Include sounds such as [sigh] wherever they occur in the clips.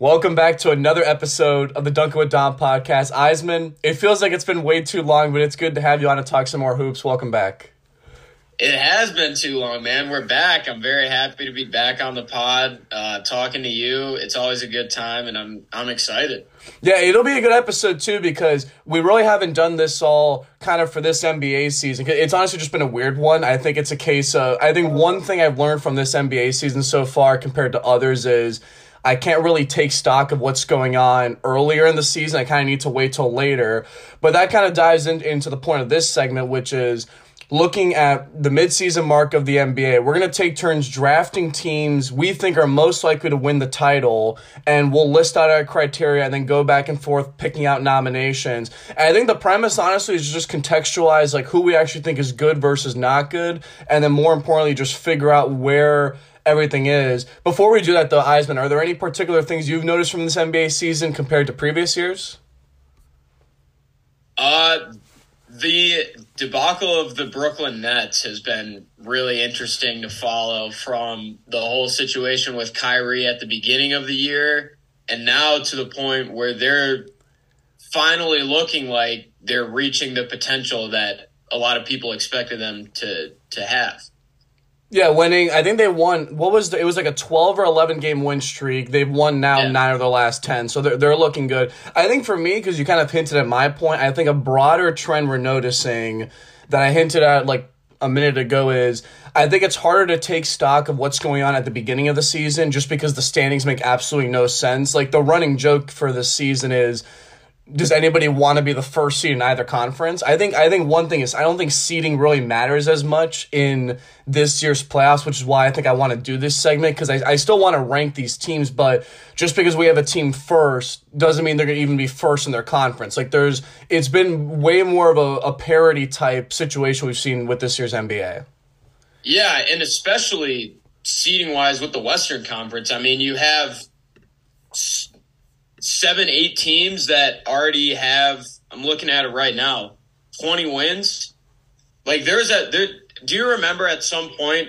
Welcome back to another episode of the Dunkin' with Dom podcast. Eisman, it feels like it's been way too long, but it's good to have you on to talk some more hoops. Welcome back. It has been too long, man. We're back. I'm very happy to be back on the pod, uh, talking to you. It's always a good time, and I'm I'm excited. Yeah, it'll be a good episode too because we really haven't done this all kind of for this NBA season. It's honestly just been a weird one. I think it's a case of I think one thing I've learned from this NBA season so far compared to others is I can't really take stock of what's going on earlier in the season. I kind of need to wait till later. But that kind of dives in, into the point of this segment, which is looking at the midseason mark of the NBA. We're going to take turns drafting teams we think are most likely to win the title, and we'll list out our criteria and then go back and forth picking out nominations. And I think the premise, honestly, is just contextualize like who we actually think is good versus not good, and then more importantly, just figure out where everything is. Before we do that, though, Eisman, are there any particular things you've noticed from this NBA season compared to previous years? Uh, the debacle of the Brooklyn Nets has been really interesting to follow from the whole situation with Kyrie at the beginning of the year and now to the point where they're finally looking like they're reaching the potential that a lot of people expected them to to have. Yeah, winning. I think they won. What was the, it? Was like a twelve or eleven game win streak. They've won now yeah. nine of their last ten, so they're they're looking good. I think for me, because you kind of hinted at my point, I think a broader trend we're noticing that I hinted at like a minute ago is I think it's harder to take stock of what's going on at the beginning of the season just because the standings make absolutely no sense. Like the running joke for this season is does anybody want to be the first seed in either conference? I think I think one thing is I don't think seeding really matters as much in this year's playoffs, which is why I think I want to do this segment because I, I still want to rank these teams, but just because we have a team first doesn't mean they're gonna even be first in their conference. Like there's it's been way more of a, a parity type situation we've seen with this year's NBA. Yeah, and especially seeding wise with the Western Conference. I mean, you have seven, eight teams that already have. I'm looking at it right now. Twenty wins. Like there's a there. Do you remember at some point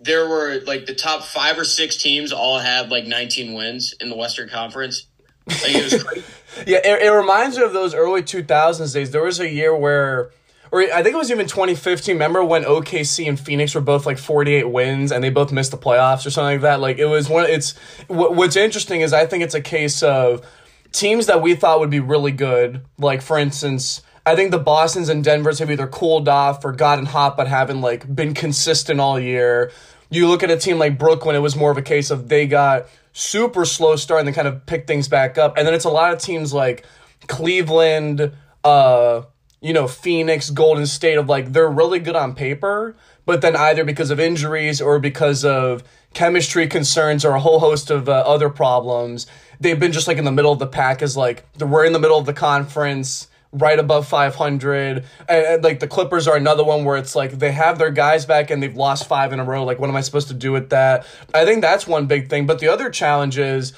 there were like the top five or six teams all had like 19 wins in the Western Conference? Like it was [laughs] crazy. yeah, it, it reminds me of those early 2000s days. There was a year where or I think it was even 2015. Remember when OKC and Phoenix were both like 48 wins and they both missed the playoffs or something like that? Like it was one. It's what's interesting is I think it's a case of teams that we thought would be really good. Like for instance, I think the Boston's and Denver's have either cooled off or gotten hot, but haven't like been consistent all year. You look at a team like Brooklyn; it was more of a case of they got super slow start and then kind of pick things back up. And then it's a lot of teams like Cleveland, uh, you know, Phoenix, Golden State of like they're really good on paper, but then either because of injuries or because of chemistry concerns or a whole host of uh, other problems, they've been just like in the middle of the pack as like we're in the middle of the conference right above 500 and, and, like the clippers are another one where it's like they have their guys back and they've lost five in a row. Like what am i supposed to do with that? I think that's one big thing but the other challenge is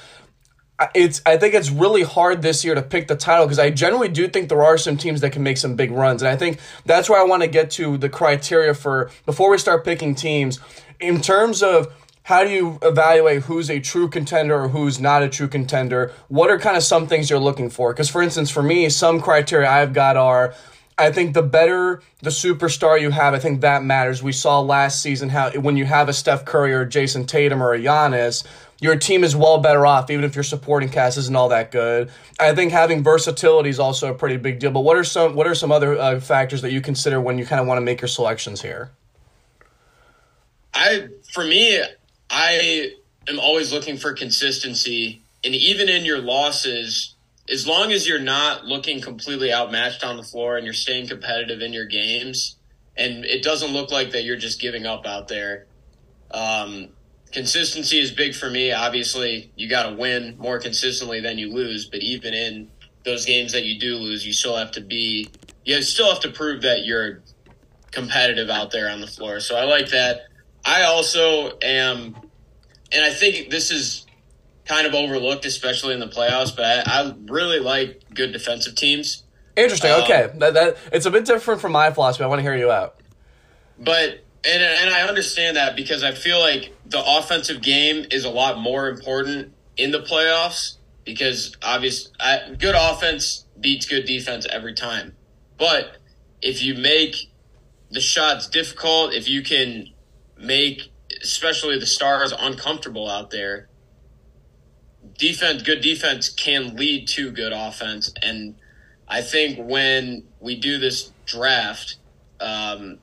it's i think it's really hard this year to pick the title because i generally do think there are some teams that can make some big runs and i think that's where i want to get to the criteria for before we start picking teams in terms of how do you evaluate who's a true contender or who's not a true contender? What are kind of some things you're looking for? Because, for instance, for me, some criteria I've got are I think the better the superstar you have, I think that matters. We saw last season how when you have a Steph Curry or Jayson Tatum or a Giannis, your team is well better off, even if your supporting cast isn't all that good. I think having versatility is also a pretty big deal. But what are some what are some other uh, factors that you consider when you kind of want to make your selections here? I for me, I am always looking for consistency. And even in your losses, as long as you're not looking completely outmatched on the floor and you're staying competitive in your games, and it doesn't look like that you're just giving up out there. Um, consistency is big for me. Obviously, you got to win more consistently than you lose, but even in those games that you do lose, you still have to be, you still have to prove that you're competitive out there on the floor. So I like that. I also am, and I think this is kind of overlooked, especially in the playoffs. But I, I really like good defensive teams. Interesting. Um, okay, that, that it's a bit different from my philosophy. I want to hear you out. But and and I understand that because I feel like the offensive game is a lot more important in the playoffs because obvious good offense beats good defense every time. But if you make the shots difficult, if you can make especially the stars uncomfortable out there, defense good defense can lead to good offense and I think when we do this draft, um,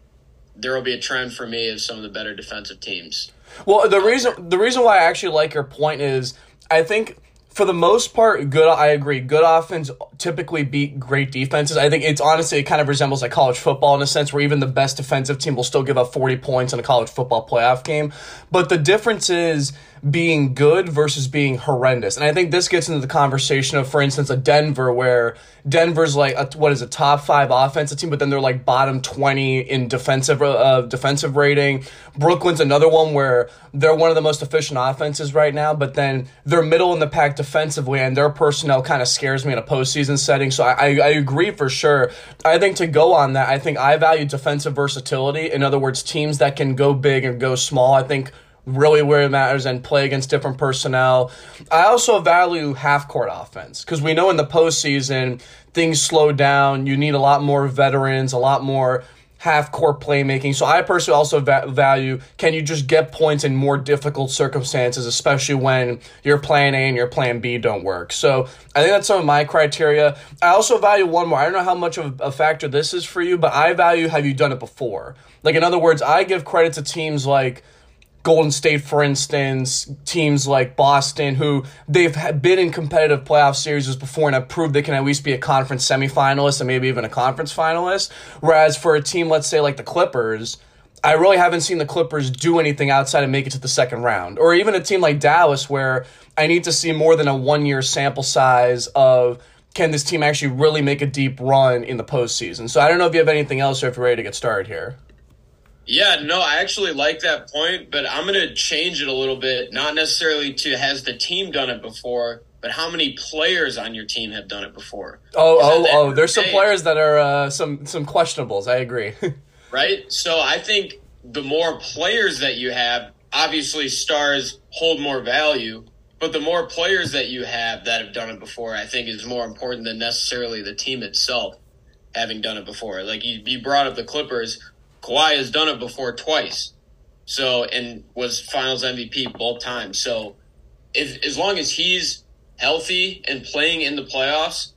there will be a trend for me of some of the better defensive teams. Well, the reason the reason why I actually like your point is I think for the most part, good. I agree. Good offense typically beat great defenses. I think it's honestly it kind of resembles like college football in a sense, where even the best defensive team will still give up forty points in a college football playoff game. But the difference is being good versus being horrendous. And I think this gets into the conversation of, for instance, a Denver where Denver's like a, what is a top five offensive team, but then they're like bottom twenty in defensive uh, defensive rating. Brooklyn's another one where they're one of the most efficient offenses right now, but then they're middle in the pack defensively, and their personnel kind of scares me in a postseason setting. So I, I, I agree for sure. I think to go on that, I think I value defensive versatility. In other words, teams that can go big and go small. I think really where it matters and play against different personnel. I also value half court offense because we know in the postseason things slow down. You need a lot more veterans, a lot more half court playmaking. So I personally also va- value can you just get points in more difficult circumstances, especially when your plan A and your plan B don't work. So I think that's some of my criteria. I also value one more. I don't know how much of a factor this is for you, but I value have you done it before? Like in other words, I give credit to teams like Golden State, for instance, teams like Boston, who they've been in competitive playoff series before and have proved they can at least be a conference semifinalist and maybe even a conference finalist. Whereas for a team, let's say like the Clippers, I really haven't seen the Clippers do anything outside of make it to the second round. Or even a team like Dallas, where I need to see more than a one year sample size of can this team actually really make a deep run in the postseason. So I don't know if you have anything else or if you're ready to get started here. Yeah, no, I actually like that point, but I'm going to change it a little bit. Not necessarily to has the team done it before, but how many players on your team have done it before? Oh, oh, oh! There's some players that are uh, some some questionables. I agree. [laughs] right. So I think the more players that you have, obviously stars hold more value, but the more players that you have that have done it before, I think is more important than necessarily the team itself having done it before. Like you, you brought up the Clippers Kawhi has done it before twice. So and was Finals MVP both times. So if as long as he's healthy and playing in the playoffs,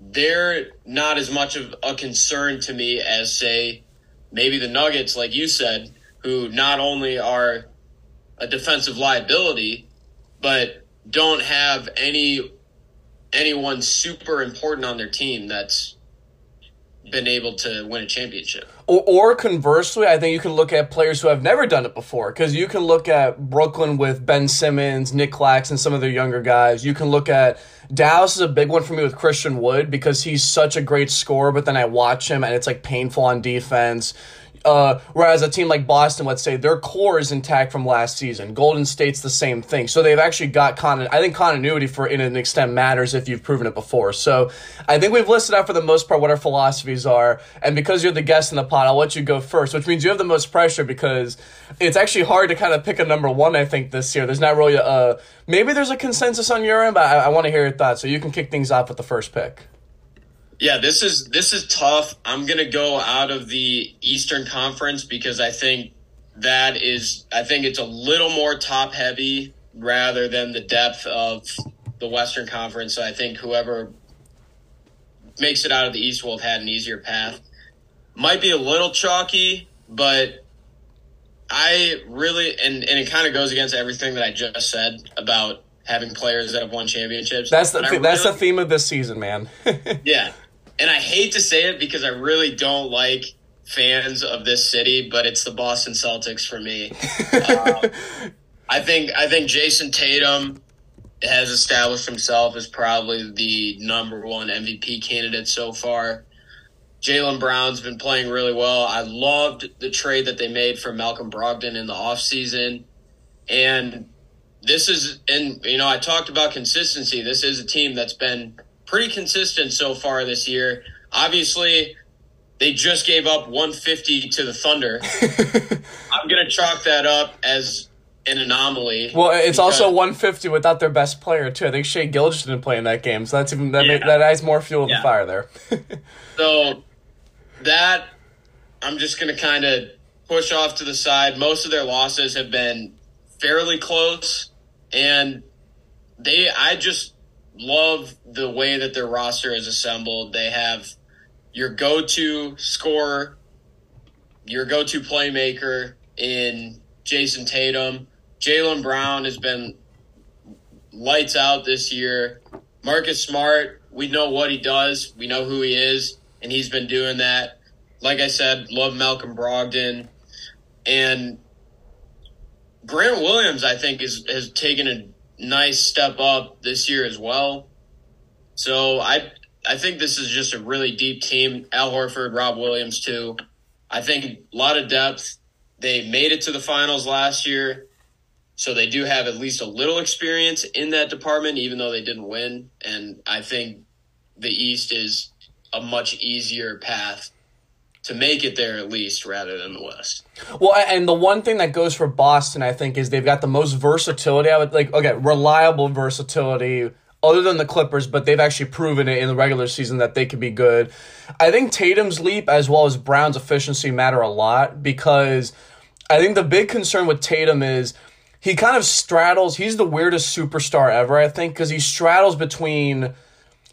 they're not as much of a concern to me as say maybe the Nuggets, like you said, who not only are a defensive liability, but don't have any anyone super important on their team that's been able to win a championship. Or, or conversely, I think you can look at players who have never done it before because you can look at Brooklyn with Ben Simmons, Nic Claxton, and some of their younger guys. You can look at Dallas is a big one for me with Christian Wood because he's such a great scorer, but then I watch him and it's like painful on defense. Uh, whereas a team like Boston, let's say, their core is intact from last season. Golden State's the same thing. So they've actually got con. I think continuity for in an extent matters if you've proven it before. So I think we've listed out for the most part what our philosophies are. And because you're the guest in the I'll let you go first, which means you have the most pressure because it's actually hard to kind of pick a number one. I think this year there's not really a maybe there's a consensus on your end, but I, I want to hear your thoughts. So you can kick things off with the first pick. Yeah, this is this is tough. I'm gonna go out of the Eastern Conference because I think that is I think it's a little more top heavy rather than the depth of the Western Conference. So I think whoever makes it out of the East will have had an easier path. Might be a little chalky, but I really and and it kind of goes against everything that I just said about having players that have won championships. That's the th- that's the theme of this season, man. [laughs] yeah, and I hate to say it because I really don't like fans of this city, but it's the Boston Celtics for me. uh, [laughs] I think I think Jayson Tatum has established himself as probably the number one MVP candidate so far. Jaylen Brown's been playing really well. I loved the trade that they made for Malcolm Brogdon in the offseason. And this is, and, you know, I talked about consistency. This is a team that's been pretty consistent so far this year. Obviously, they just gave up 150 to the Thunder. [laughs] I'm going to chalk that up as an anomaly. Well, it's also 150 without their best player too. I think Shai Gilgeous didn't play in that game, so that's even that, Yeah. ma- that adds more fuel to Yeah. the fire there. [laughs] So that I'm just going to kind of push off to the side. Most of their losses have been fairly close, and they I just love the way that their roster is assembled. They have your go-to scorer, your go-to playmaker in Jayson Tatum. Jaylen Brown has been lights out this year. Marcus Smart, we know what he does. We know who he is, and he's been doing that. Like I said, love Malcolm Brogdon. And Grant Williams, I think, is, has taken a nice step up this year as well. So I I think this is just a really deep team. Al Horford, Rob Williams too. I think a lot of depth. They made it to the finals last year. So they do have at least a little experience in that department, even though they didn't win. And I think the East is a much easier path to make it there at least rather than the West. Well, and the one thing that goes for Boston, I think, is they've got the most versatility. I would like, okay, reliable versatility other than the Clippers, but they've actually proven it in the regular season that they could be good. I think Tatum's leap as well as Brown's efficiency matter a lot because I think the big concern with Tatum is he kind of straddles, he's the weirdest superstar ever, I think, because he straddles between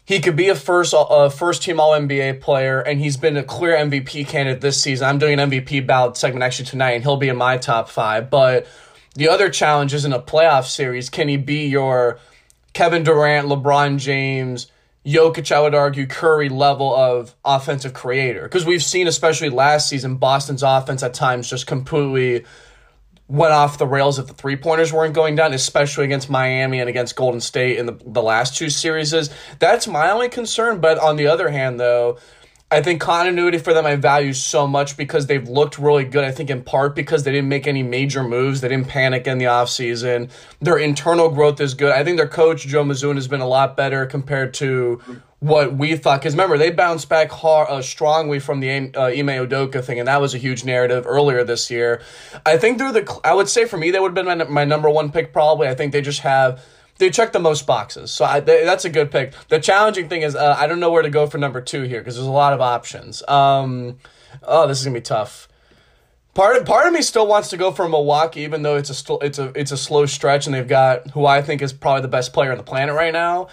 he could be a first a first team All NBA player, and he's been a clear MVP candidate this season. I'm doing an MVP ballot segment actually tonight, and he'll be in my top five. But the other challenge is in a playoff series: can he be your Kevin Durant, LeBron James, Jokic? I would argue Curry level of offensive creator because we've seen, especially last season, Boston's offense at times just completely went off the rails if the three pointers weren't going down, especially against Miami and against Golden State in the, the last two series. That's my only concern. But on the other hand, though, I think continuity for them I value so much because they've looked really good. I think in part because they didn't make any major moves. They didn't panic in the offseason. Their internal growth is good. I think their coach, Joe Mazzulla, has been a lot better compared to what we thought. Because remember, they bounced back hard, uh, strongly from the uh, Ime Udoka thing, and that was a huge narrative earlier this year. I think they're the. I would say for me, they would have been my, my number one pick probably. I think they just have. They check the most boxes, so I, they, that's a good pick. The challenging thing is uh, I don't know where to go for number two here because there's a lot of options. Um, oh, this is gonna be tough. Part of, part of me still wants to go for Milwaukee, even though it's a it's a it's a slow stretch, and they've got who I think is probably the best player on the planet right now.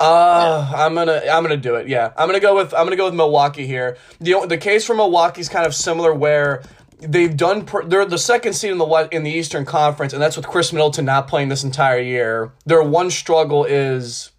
Uh, I'm gonna I'm gonna do it. Yeah, I'm gonna go with I'm gonna go with Milwaukee here. The the case for Milwaukee is kind of similar where they've done pr- they're the second seed in the in the Eastern Conference, and that's with Khris Middleton not playing this entire year. Their one struggle is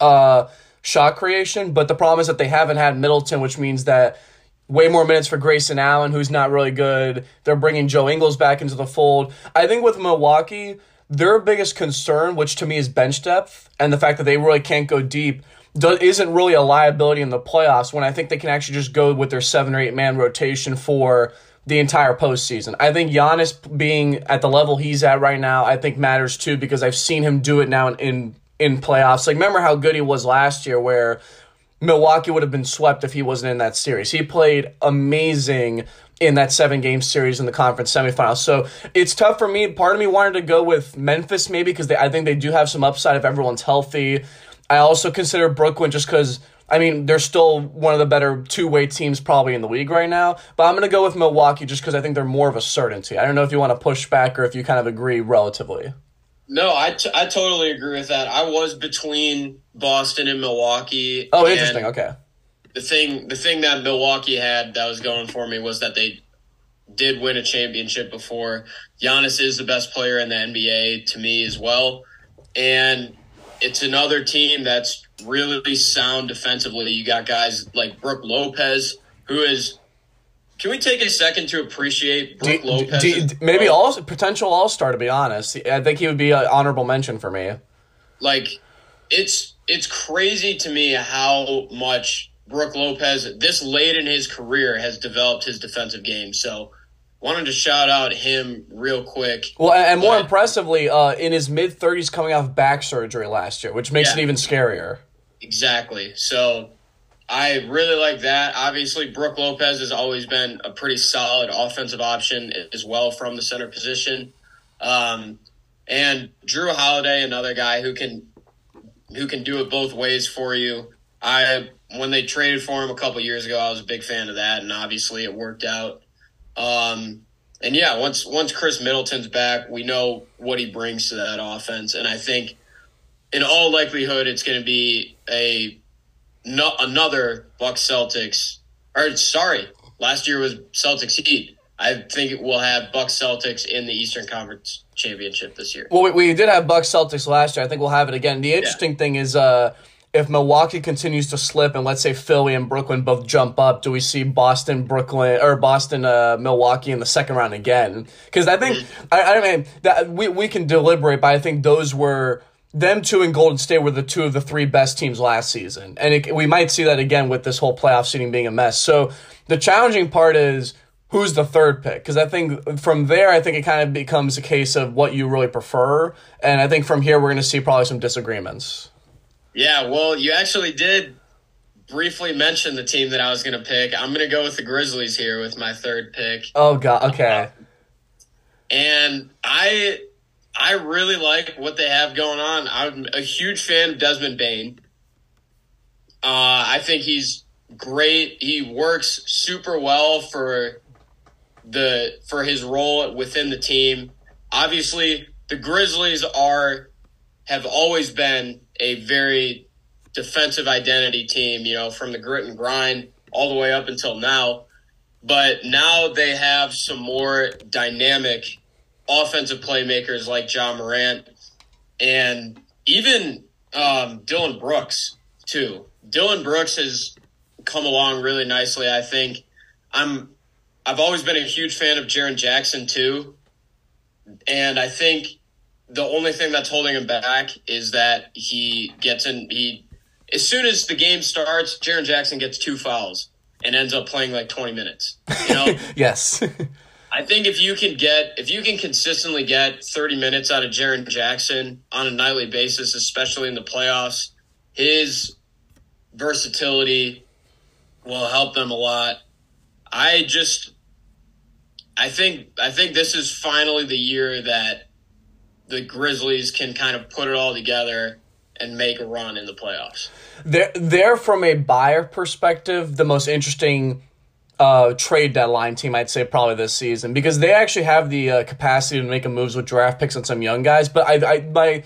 uh shot creation, but the problem is that they haven't had Middleton, which means that way more minutes for Grayson Allen, who's not really good. They're bringing Joe Ingles back into the fold. I think with Milwaukee, their biggest concern, which to me is bench depth, and the fact that they really can't go deep, do- isn't really a liability in the playoffs. When I think they can actually just go with their seven or eight man rotation for the entire postseason. I think Giannis being at the level he's at right now, I think matters too because I've seen him do it now in in, in playoffs. Like remember how good he was last year, where Milwaukee would have been swept if he wasn't in that series. He played amazing in that seven game series in the conference semifinals. So it's tough for me. Part of me wanted to go with Memphis maybe because I think they do have some upside if everyone's healthy. I also consider Brooklyn just because. I mean, they're still one of the better two way teams probably in the league right now. But I'm going to go with Milwaukee just because I think they're more of a certainty. I don't know if you want to push back or if you kind of agree relatively. No, I, t- I totally agree with that. I was between Boston and Milwaukee. Oh, interesting. Okay. The thing the thing that Milwaukee had that was going for me was that they did win a championship before. Giannis is the best player in the NBA to me as well. And it's another team that's really sound defensively. You got guys like Brook Lopez, who is can we take a second to appreciate Brook D- Lopez? d- d- maybe all potential All Star to be honest. I think he would be an honorable mention for me. like it's it's crazy to me how much Brook Lopez this late in his career has developed his defensive game. So wanted to shout out him real quick. Well, and, and more But- impressively, uh, in his mid thirties, coming off back surgery last year, which makes Yeah. it even scarier. Exactly. So I really like that. Obviously, Brook Lopez has always been a pretty solid offensive option as well from the center position. Um, and Jrue Holiday, another guy who can who can do it both ways for you. I when they traded for him a couple years ago, I was a big fan of that, and obviously it worked out. Um, and yeah, once once Khris Middleton's back, we know what he brings to that offense, and I think in all likelihood it's going to be a no, another Bucks Celtics. Or sorry, last year was Celtics Heat. I think we'll have Bucks Celtics in the Eastern Conference Championship this year. Well, we, we did have Bucks Celtics last year. I think we'll have it again. The interesting yeah. thing is, uh, if Milwaukee continues to slip, and let's say Philly and Brooklyn both jump up, do we see Boston, Brooklyn, or Boston, uh, Milwaukee in the second round again? Because I think mm-hmm. I, I mean that we we can deliberate, but I think those were them two and Golden State were the two of the three best teams last season, and it, we might see that again with this whole playoff seating being a mess. So the challenging part is who's the third pick? Because i think from there i think it kind of becomes a case of what you really prefer. And i think from here we're going to see probably some disagreements. Yeah well you actually did briefly mention the team that i was going to pick. I'm going to go with the grizzlies here with my third pick. Oh god. Okay. And i i really like what they have going on i'm a huge fan of desmond Bane. uh, i think he's great he works super well for the for his role within the team. Obviously, the Grizzlies are have always been a very defensive identity team, you know, from the grit and grind all the way up until now. But now they have some more dynamic offensive playmakers like Ja Morant and even um, Dillon Brooks, too. Dillon Brooks has come along really nicely, I think. I'm I've always been a huge fan of Jaren Jackson too, and I think the only thing that's holding him back is that he gets in. He as soon as the game starts, Jaren Jackson gets two fouls and ends up playing like twenty minutes. You know? [laughs] yes. [laughs] I think if you can get if you can consistently get 30 minutes out of Jaren Jackson on a nightly basis, especially in the playoffs, his versatility will help them a lot. I just I think I think this is finally the year that the Grizzlies can kind of put it all together and make a run in the playoffs. They're, they're from a buyer perspective, the most interesting uh, trade deadline team, I'd say, probably this season because they actually have the uh, capacity to make moves with draft picks on some young guys. But I, I my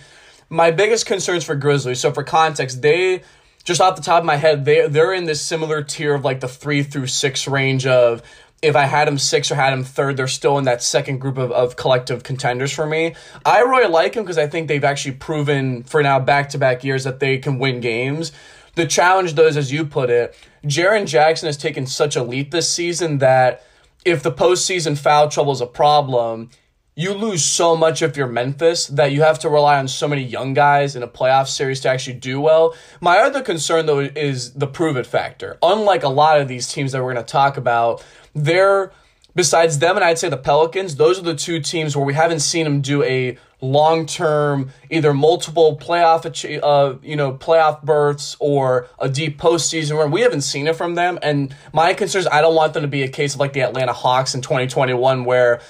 my biggest concerns for Grizzlies. So for context, they just off the top of my head, they they're in this similar tier of like the three through six range of if I had him six or had him third, they're still in that second group of, of collective contenders for me. I really like him because I think they've actually proven for now back to back years that they can win games. The challenge, though, is as you put it, Jaren Jackson has taken such a leap this season that if the postseason foul trouble is a problem, you lose so much of your Memphis that you have to rely on so many young guys in a playoff series to actually do well. My other concern, though, is the prove it factor. Unlike a lot of these teams that we're going to talk about, they're besides them and I'd say the Pelicans, those are the two teams where we haven't seen them do a long-term either multiple playoff uh, you know playoff berths or a deep postseason run. We haven't seen it from them and my concern is I don't want them to be a case of like the Atlanta Hawks in 2021 where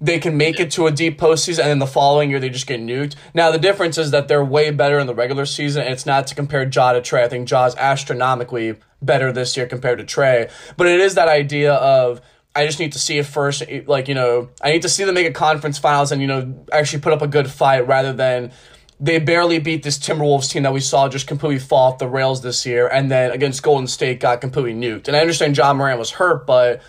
they can make it to a deep postseason and then the following year they just get nuked. Now the difference is that they're way better in the regular season and it's not to compare Ja to Trae. I think Ja's astronomically better this year compared to Trae. But it is that idea of I just need to see it first. Like, you know, I need to see them make a conference finals and, you know, actually put up a good fight rather than they barely beat this Timberwolves team that we saw just completely fall off the rails this year. And then against Golden State got completely nuked. And I understand Ja Morant was hurt, but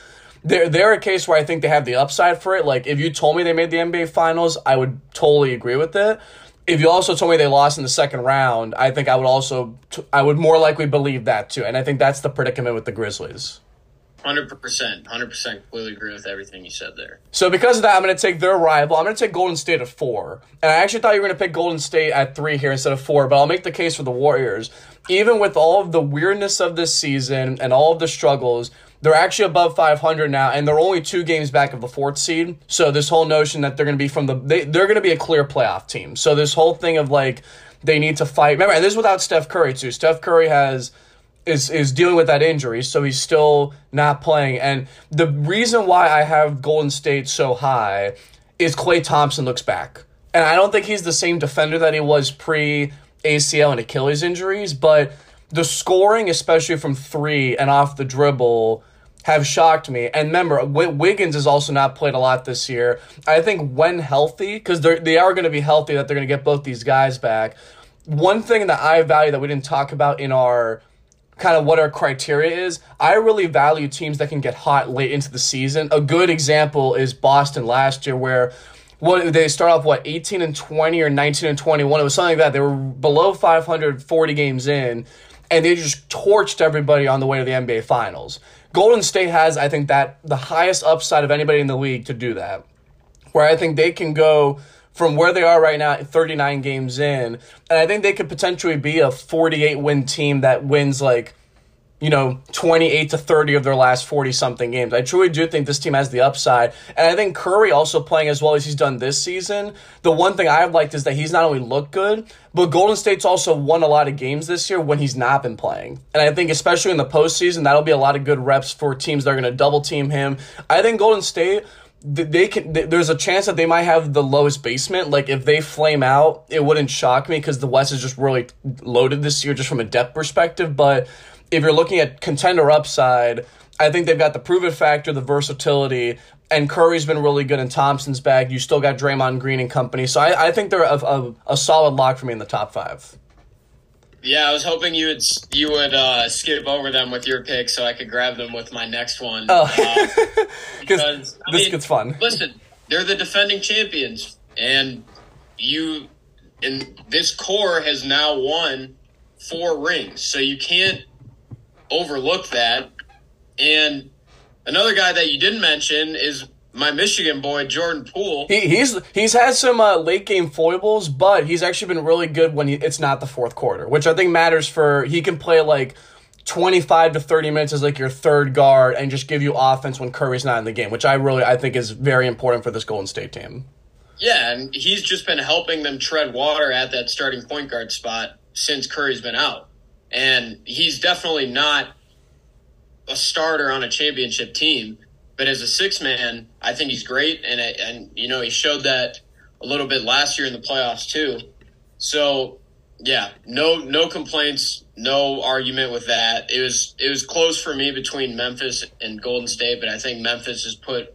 they're, they're a case where I think they have the upside for it. Like, if you told me they made the NBA finals, I would totally agree with it if you also told me they lost in the second round, I think I would also I would more likely believe that too. And I think that's the predicament with the Grizzlies. Hundred percent, hundred percent, completely agree with everything you said there. So because of that, I'm going to take their rival. I'm going to take Golden State at four, and I actually thought you were going to pick Golden State at three here instead of four. But I'll make the case for the Warriors. Even with all of the weirdness of this season and all of the struggles, they're actually above 500 now, and they're only two games back of the fourth seed. So this whole notion that they're going to be from the they, they're going to be a clear playoff team. So this whole thing of like they need to fight. Remember, and this is without Steph Curry too. Steph Curry has is is dealing with that injury, so he's still not playing. And the reason why I have Golden State so high is Klay Thompson looks back. And I don't think he's the same defender that he was pre ACL and Achilles injuries, but the scoring, especially from three and off the dribble, have shocked me. And remember, Wiggins has also not played a lot this year. I think when healthy, because they are going to be healthy, that they're going to get both these guys back. One thing that I value that we didn't talk about in our kind of what our criteria is, I really value teams that can get hot late into the season. A good example is Boston last year, where what they start off what 18 and 20 or 19 and 21 it was something like that they were below 540 games in and they just torched everybody on the way to the nba finals Golden State has, I think, that the highest upside of anybody in the league to do that. Where I think they can go from where they are right now, 39 games in, and I think they could potentially be a 48 win team that wins like you know, 28 to 30 of their last 40 something games. I truly do think this team has the upside. And I think Curry also playing as well as he's done this season. The one thing I've liked is that he's not only looked good, but Golden State's also won a lot of games this year when he's not been playing. And I think especially in the postseason, that'll be a lot of good reps for teams that are going to double team him. I think Golden State they can there's a chance that they might have the lowest basement like if they flame out it wouldn't shock me because the west is just really loaded this year just from a depth perspective but if you're looking at contender upside, I think they've got the proven factor, the versatility, and Curry's been really good in Thompson's bag. You still got Draymond Green and company, so I, I think they're a, a, a, solid lock for me in the top five. Yeah, I was hoping you would you would uh, skip over them with your pick so I could grab them with my next one. Oh, uh, [laughs] because this mean, gets fun. Listen, they're the defending champions, and you and this core has now won four rings, so you can't overlook that. And another guy that you didn't mention is my Michigan boy Jordan Poole. He, he's he's had some uh, late game foibles, but he's actually been really good when he, it's not the fourth quarter, which I think matters for he can play like. 25 to 30 minutes as like your third guard and just give you offense when Curry's not in the game, which I really I think is very important for this Golden State team. Yeah, and he's just been helping them tread water at that starting point guard spot since Curry's been out and he's definitely not a starter on a championship team. But as a six man, I think he's great, and and you know he showed that a little bit last year in the playoffs too. So yeah, no no complaints, no argument with that. It was it was close for me between Memphis and Golden State, but I think Memphis has put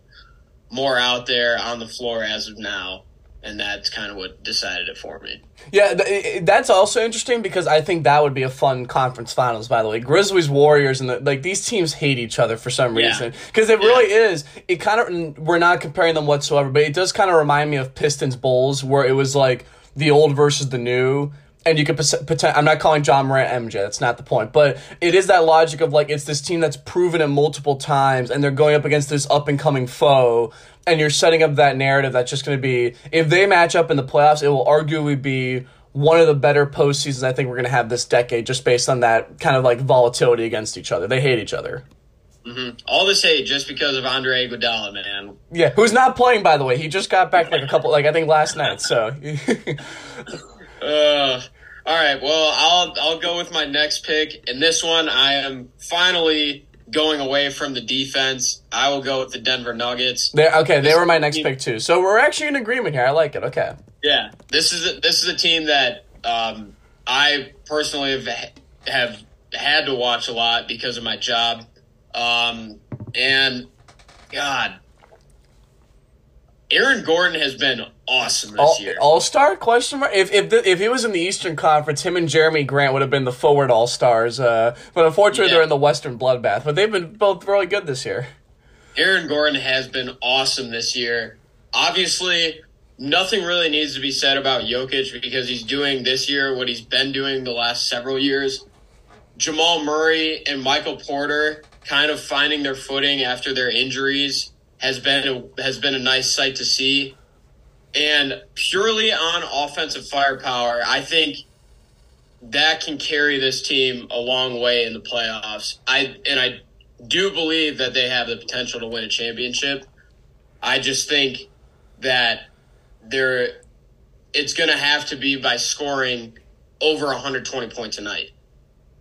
more out there on the floor as of now and that's kind of what decided it for me. Yeah, that's also interesting because I think that would be a fun conference finals. By the way, Grizzlies, Warriors, and the, like these teams hate each other for some reason because it really is. It kind of we're not comparing them whatsoever, but it does kind of remind me of Pistons Bulls where it was like the old versus the new. And you could pretend. I'm not calling Ja Morant MJ. That's not the point. But it is that logic of like it's this team that's proven it multiple times, and they're going up against this up and coming foe and you're setting up that narrative that's just going to be if they match up in the playoffs, it will arguably be one of the better postseasons I think we're going to have this decade, just based on that kind of like volatility against each other. They hate each other. Mm-hmm. All this hate just because of Andre Iguodala, man. Yeah, who's not playing by the way. He just got back like a couple, like I think last night. So. [laughs] uh, all right. Well, I'll I'll go with my next pick, and this one I am finally going away from the defense, I will go with the Denver Nuggets. They're, okay, they were my next team, pick too. So we're actually in agreement here. I like it. Okay. Yeah, this is a, this is a team that um, I personally have have had to watch a lot because of my job, um, and God, Aaron Gordon has been awesome this all, year. All star question mark. If if the, if he was in the Eastern Conference, him and Jerami Grant would have been the forward all stars. Uh, but unfortunately, yeah. they're in the Western bloodbath. But they've been both really good this year. Aaron Gordon has been awesome this year. Obviously, nothing really needs to be said about Jokic because he's doing this year what he's been doing the last several years. Jamal Murray and Michael Porter kind of finding their footing after their injuries has been a, has been a nice sight to see. And purely on offensive firepower, I think that can carry this team a long way in the playoffs. I and I do believe that they have the potential to win a championship. I just think that they're it's going to have to be by scoring over 120 points a night.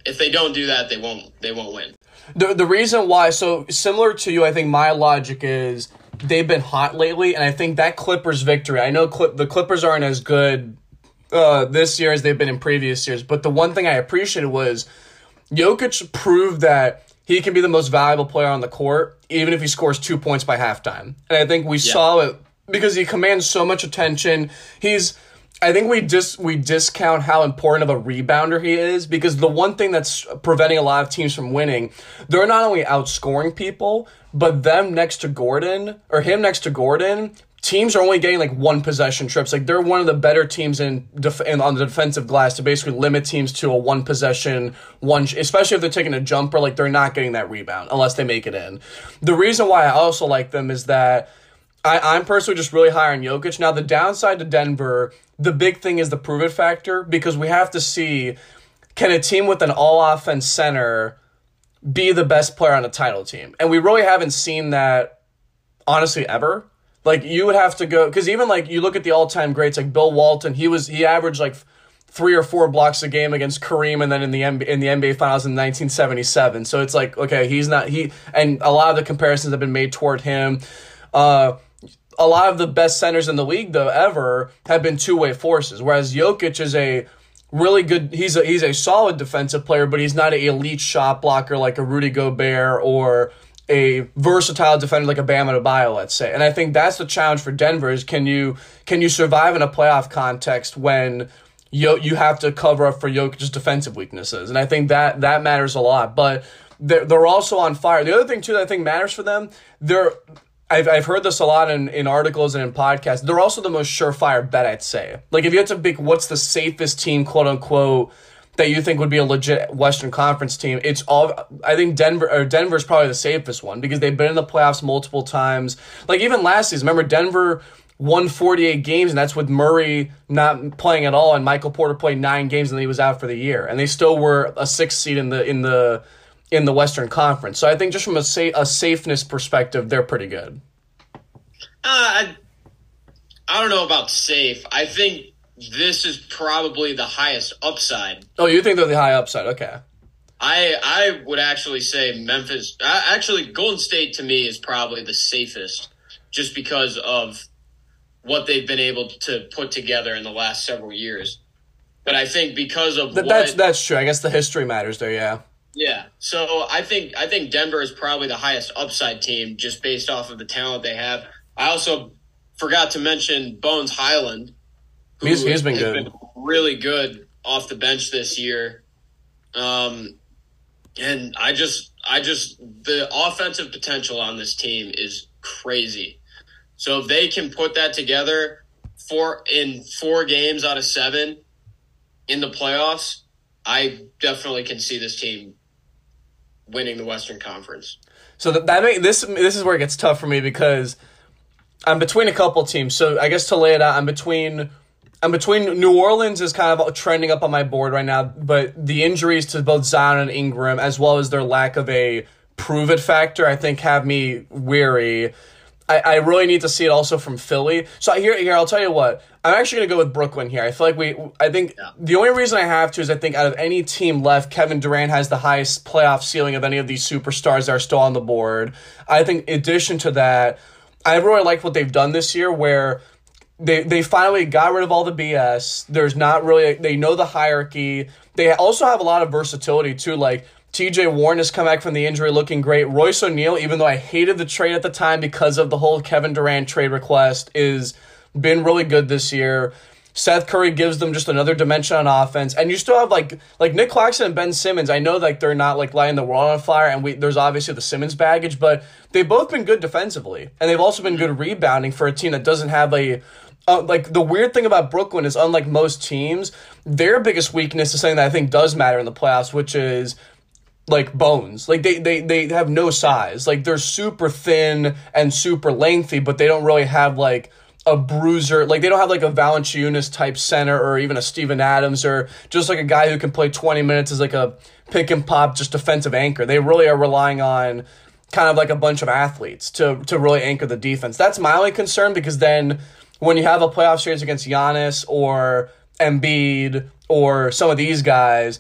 If they don't do that, they won't they won't win. The the reason why so similar to you, I think my logic is they've been hot lately, and I think that Clippers victory. I know Clip, the Clippers aren't as good uh, this year as they've been in previous years, but the one thing I appreciated was Jokic proved that he can be the most valuable player on the court, even if he scores two points by halftime. And I think we yeah. saw it because he commands so much attention. He's I think we just we discount how important of a rebounder he is because the one thing that's preventing a lot of teams from winning, they're not only outscoring people, but them next to Gordon or him next to Gordon, teams are only getting like one possession trips. Like they're one of the better teams in, def- in on the defensive glass to basically limit teams to a one possession one, especially if they're taking a jumper. Like they're not getting that rebound unless they make it in. The reason why I also like them is that I, I'm personally just really high on Jokic. Now the downside to Denver the big thing is the prove it factor because we have to see can a team with an all offense center be the best player on a title team? And we really haven't seen that honestly ever. Like you would have to go because even like you look at the all time greats like Bill Walton, he was he averaged like three or four blocks a game against Kareem, and then in the NBA, in the NBA Finals in 1977. So it's like okay, he's not he, and a lot of the comparisons have been made toward him. Uh, a lot of the best centers in the league though ever have been two-way forces whereas Jokic is a really good he's a he's a solid defensive player but he's not an elite shot blocker like a Rudy Gobert or a versatile defender like a Bam Adebayo, let's say. And I think that's the challenge for Denver is can you can you survive in a playoff context when you you have to cover up for Jokic's defensive weaknesses. And I think that that matters a lot. But they're, they're also on fire. The other thing too that I think matters for them, they're I've, I've heard this a lot in, in articles and in podcasts. They're also the most surefire bet, I'd say. Like, if you had to pick what's the safest team, quote unquote, that you think would be a legit Western Conference team, it's all. I think Denver or Denver's probably the safest one because they've been in the playoffs multiple times. Like even last season, remember Denver won 48 games, and that's with Murray not playing at all, and Michael Porter played nine games, and then he was out for the year, and they still were a sixth seed in the in the in the Western Conference. So I think just from a sa- a safeness perspective, they're pretty good. Uh, I, I don't know about safe. I think this is probably the highest upside. Oh, you think they're the high upside? Okay. I I would actually say Memphis. Actually, Golden State to me is probably the safest, just because of what they've been able to put together in the last several years. But I think because of Th- what, that's that's true. I guess the history matters there. Yeah. Yeah. So I think I think Denver is probably the highest upside team just based off of the talent they have. I also forgot to mention Bones Hyland. He's, he's been good. Been really good off the bench this year. Um, and I just, I just, the offensive potential on this team is crazy. So if they can put that together for in four games out of seven in the playoffs, I definitely can see this team winning the Western Conference. So that, that make, this this is where it gets tough for me because I'm between a couple teams. So I guess to lay it out, I'm between I'm between New Orleans is kind of trending up on my board right now, but the injuries to both Zion and Ingram, as well as their lack of a prove it factor, I think have me weary. I, I really need to see it also from Philly. So here, here I'll tell you what. I'm actually gonna go with Brooklyn here. I feel like we. I think yeah. the only reason I have to is I think out of any team left, Kevin Durant has the highest playoff ceiling of any of these superstars that are still on the board. I think, in addition to that, I really like what they've done this year, where they they finally got rid of all the BS. There's not really they know the hierarchy. They also have a lot of versatility too. Like TJ Warren has come back from the injury looking great. Royce O'Neale, even though I hated the trade at the time because of the whole Kevin Durant trade request, is been really good this year. Seth Curry gives them just another dimension on offense, and you still have like like Nic Claxton and Ben Simmons. I know like they're not like lighting the world on fire, and we there's obviously the Simmons baggage, but they've both been good defensively, and they've also been good rebounding for a team that doesn't have a uh, like the weird thing about Brooklyn is unlike most teams, their biggest weakness is something that I think does matter in the playoffs, which is like bones. Like they they they have no size. Like they're super thin and super lengthy, but they don't really have like a bruiser. Like they don't have like a Valanciunas type center or even a Steven Adams or just like a guy who can play 20 minutes as like a pick and pop just defensive anchor. They really are relying on kind of like a bunch of athletes to to really anchor the defense. That's my only concern because then when you have a playoff series against Giannis or Embiid or some of these guys,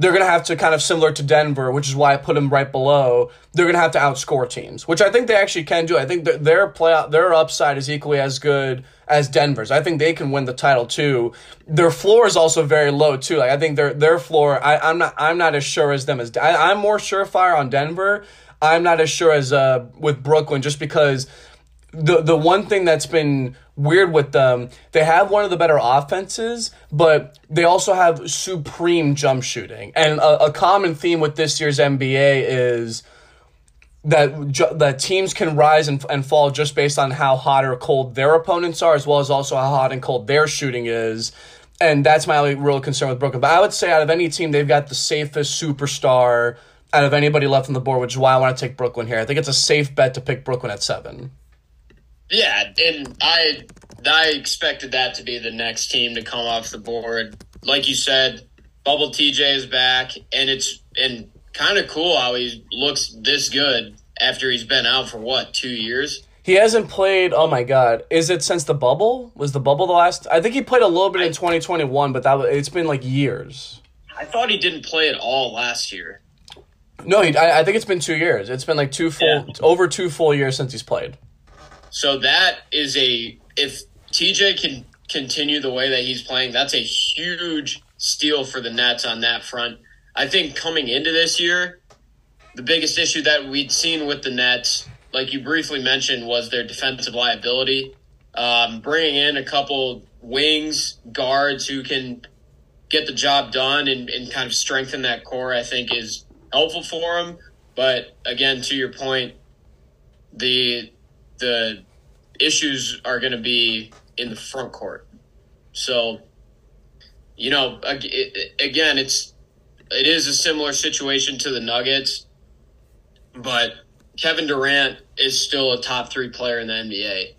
they're going to have to kind of similar to Denver, which is why I put them right below. They're going to have to outscore teams, which I think they actually can do. I think their play out, their upside is equally as good as Denver's. I think they can win the title too. Their floor is also very low too. Like I think their their floor, I, am not I'm not as sure as them as I, I'm more surefire on Denver. I'm not as sure as uh with Brooklyn just because the the one thing that's been weird with them, they have one of the better offenses, but they also have supreme jump shooting. And a, a common theme with this year's NBA is that ju- that teams can rise and, and fall just based on how hot or cold their opponents are, as well as also how hot and cold their shooting is. And that's my only real concern with Brooklyn. But I would say out of any team, they've got the safest superstar out of anybody left on the board, which is why I want to take Brooklyn here. I think it's a safe bet to pick Brooklyn at seven. Yeah, and I I expected that to be the next team to come off the board. Like you said, Bubble TJ is back, and it's and kind of cool how he looks this good after he's been out for what two years. He hasn't played. Oh my god, is it since the bubble? Was the bubble the last? I think he played a little bit in 2021, but that it's been like years. I thought he didn't play at all last year. No, he, I, I think it's been two years. It's been like two full, yeah. over two full years since he's played. So that is a if TJ can continue the way that he's playing, that's a huge steal for the Nets on that front. I think coming into this year, the biggest issue that we'd seen with the Nets, like you briefly mentioned, was their defensive liability. Um, bringing in a couple wings, guards who can get the job done and, and kind of strengthen that core, I think is helpful for them. But again, to your point, the the issues are going to be in the front court. So, you know, again, it's it is a similar situation to the Nuggets, but Kevin Durant is still a top three player in the NBA.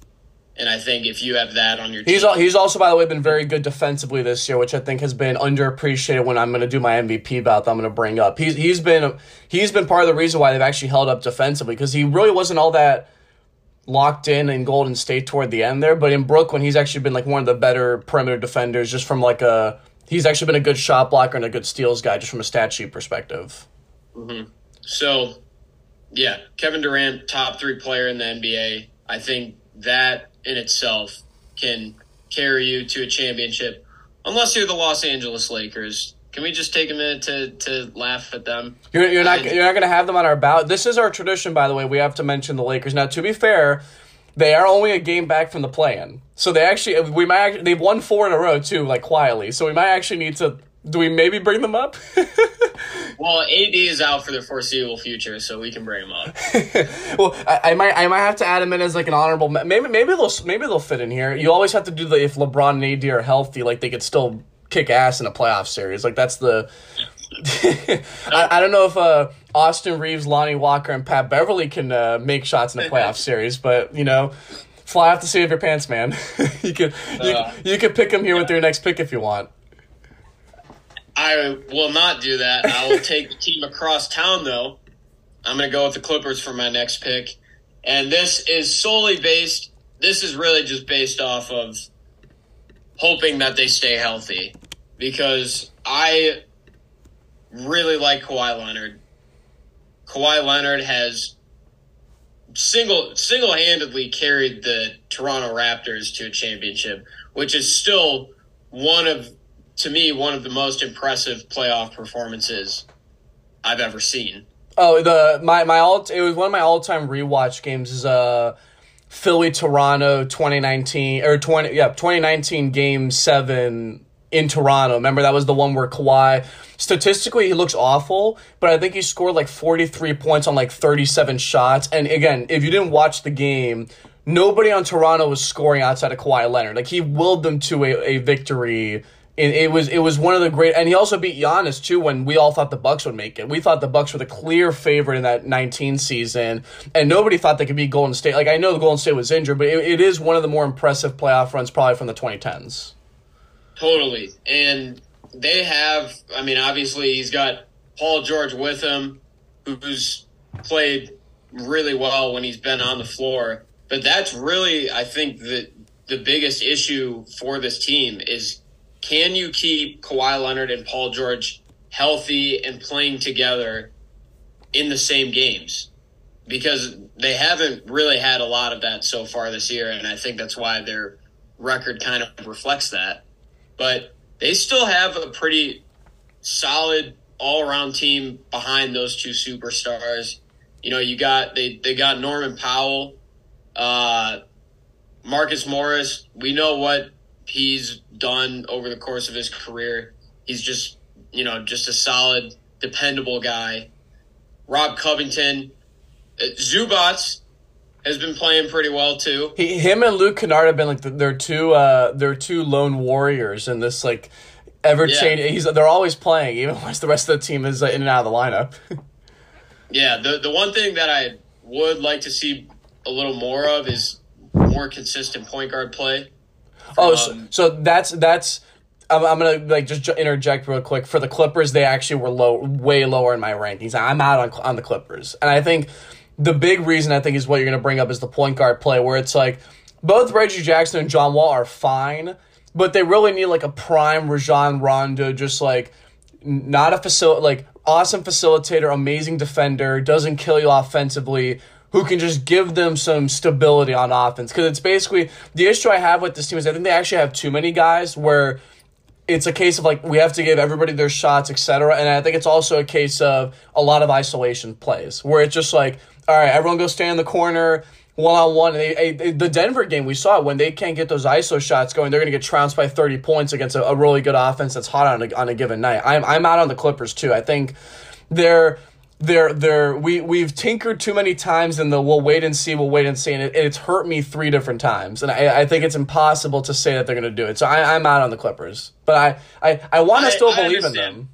And I think if you have that on your he's team, he's also by the way been very good defensively this year, which I think has been underappreciated. When I'm going to do my MVP bout, that I'm going to bring up. He's he's been he's been part of the reason why they've actually held up defensively because he really wasn't all that locked in in Golden State toward the end there, but in Brooklyn he's actually been like one of the better perimeter defenders just from like a he's actually been a good shot blocker and a good steals guy just from a stat sheet perspective. Mm-hmm. So, yeah, Kevin Durant, top three player in the NBA. I think that in itself can carry you to a championship, unless you're the Los Angeles Lakers. Can we just take a minute to, to laugh at them? You're, you're not you're not going to have them on our ballot. This is our tradition, by the way. We have to mention the Lakers. Now, to be fair, they are only a game back from the plan, so they actually we might they've won four in a row too, like quietly. So we might actually need to. Do we maybe bring them up? [laughs] well, AD is out for the foreseeable future, so we can bring them up. [laughs] well, I, I, might I might have to add them in as like an honorable. Maybe maybe they'll maybe they'll fit in here. You always have to do the if LeBron and AD are healthy, like they could still kick ass in a playoff series. Like that's the. [laughs] I, I, don't know if uh, Austin Reaves, Lonnie Walker, and Pat Beverley can uh, make shots in a playoff [laughs] series, but you know, fly off the seat of your pants, man. [laughs] you could you, uh, you could pick them here with your next pick if you want. I will not do that. I will take the team across town, though. I'm going to go with the Clippers for my next pick, and this is solely based. This is really just based off of hoping that they stay healthy because I really like Kawhi Leonard. Kawhi Leonard has single single handedly carried the Toronto Raptors to a championship, which is still one of to me one of the most impressive playoff performances I've ever seen. Oh, the my my all it was one of my all time rewatch games is uh Philly Toronto 2019 or 20 yeah 2019 game 7 in Toronto. Remember that was the one where Kawhi statistically he looks awful, but I think he scored like 43 points on like 37 shots. And again, if you didn't watch the game, nobody on Toronto was scoring outside of Kawhi Leonard. Like he willed them to a, a victory And it, was it was one of the great, and he also beat Giannis too. When we all thought the Bucks would make it, we thought the Bucks were the clear favorite in that 19 season, and nobody thought they could beat Golden State. Like I know the Golden State was injured, but it, it is one of the more impressive playoff runs, probably from the 2010s. Totally, and they have. I mean, obviously, he's got Paul George with him, who's played really well when he's been on the floor. But that's really, I think, the the biggest issue for this team is can you keep Kawhi Leonard and Paul George healthy and playing together in the same games because they haven't really had a lot of that so far this year, and I think that's why their record kind of reflects that. But they still have a pretty solid all around team behind those two superstars. You know, you got they they got Norman Powell, uh, Marcus Morris. We know what he's done over the course of his career. He's just you know just a solid, dependable guy. Rob Covington, uh, Zubac has been playing pretty well too. He, him and Luke Kennard have been like they're two uh they're two lone warriors in this like ever changing. Yeah. He's they're always playing even [laughs] once the rest of the team is uh, in and out of the lineup. [laughs] yeah, the the one thing that I would like to see a little more of is more consistent point guard play. oh, so, um, so that's that's. I'm, I'm gonna like just interject real quick for the Clippers. They actually were low, way lower in my rankings. I'm out on on the Clippers, and I think the big reason I think is what you're gonna bring up is the point guard play, where it's like both Reggie Jackson and John Wall are fine, but they really need like a prime Rajon Rondo, just like not a facil like awesome facilitator, amazing defender, doesn't kill you offensively, who can just give them some stability on offense. Because it's basically the issue I have with this team is I think they actually have too many guys where it's a case of like we have to give everybody their shots, etc. And I think it's also a case of a lot of isolation plays where it's just like, all right, everyone go stand in the corner one on one. The Denver game we saw when they can't get those ISO shots going, they're going to get trounced by thirty points against a, a really good offense that's hot on a, on a given night. I'm I'm out on the Clippers too. I think they're they're they're we we've tinkered too many times in the we'll wait and see we'll wait and see and it, it's hurt me three different times and I, I think it's impossible to say that they're going to do it so I, I'm out on the Clippers but I I, I want to still I believe in them.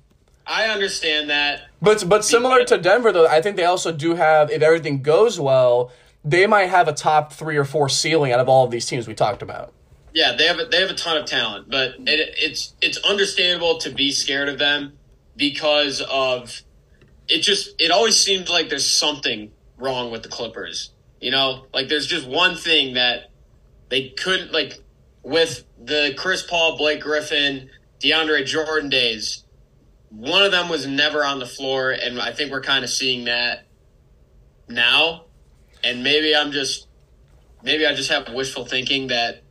I understand that, but but similar to Denver though, I think they also do have if everything goes well, they might have a top three or four ceiling out of all of these teams we talked about. Yeah, they have a, they have a ton of talent, but it, it's it's understandable to be scared of them because of it just it always seems like there's something wrong with the Clippers. You know, like there's just one thing that they couldn't like with the Chris Paul, Blake Griffin, DeAndre Jordan days. One of them was never on the floor, and I think we're kind of seeing that now. And maybe I'm just maybe I just have wishful thinking that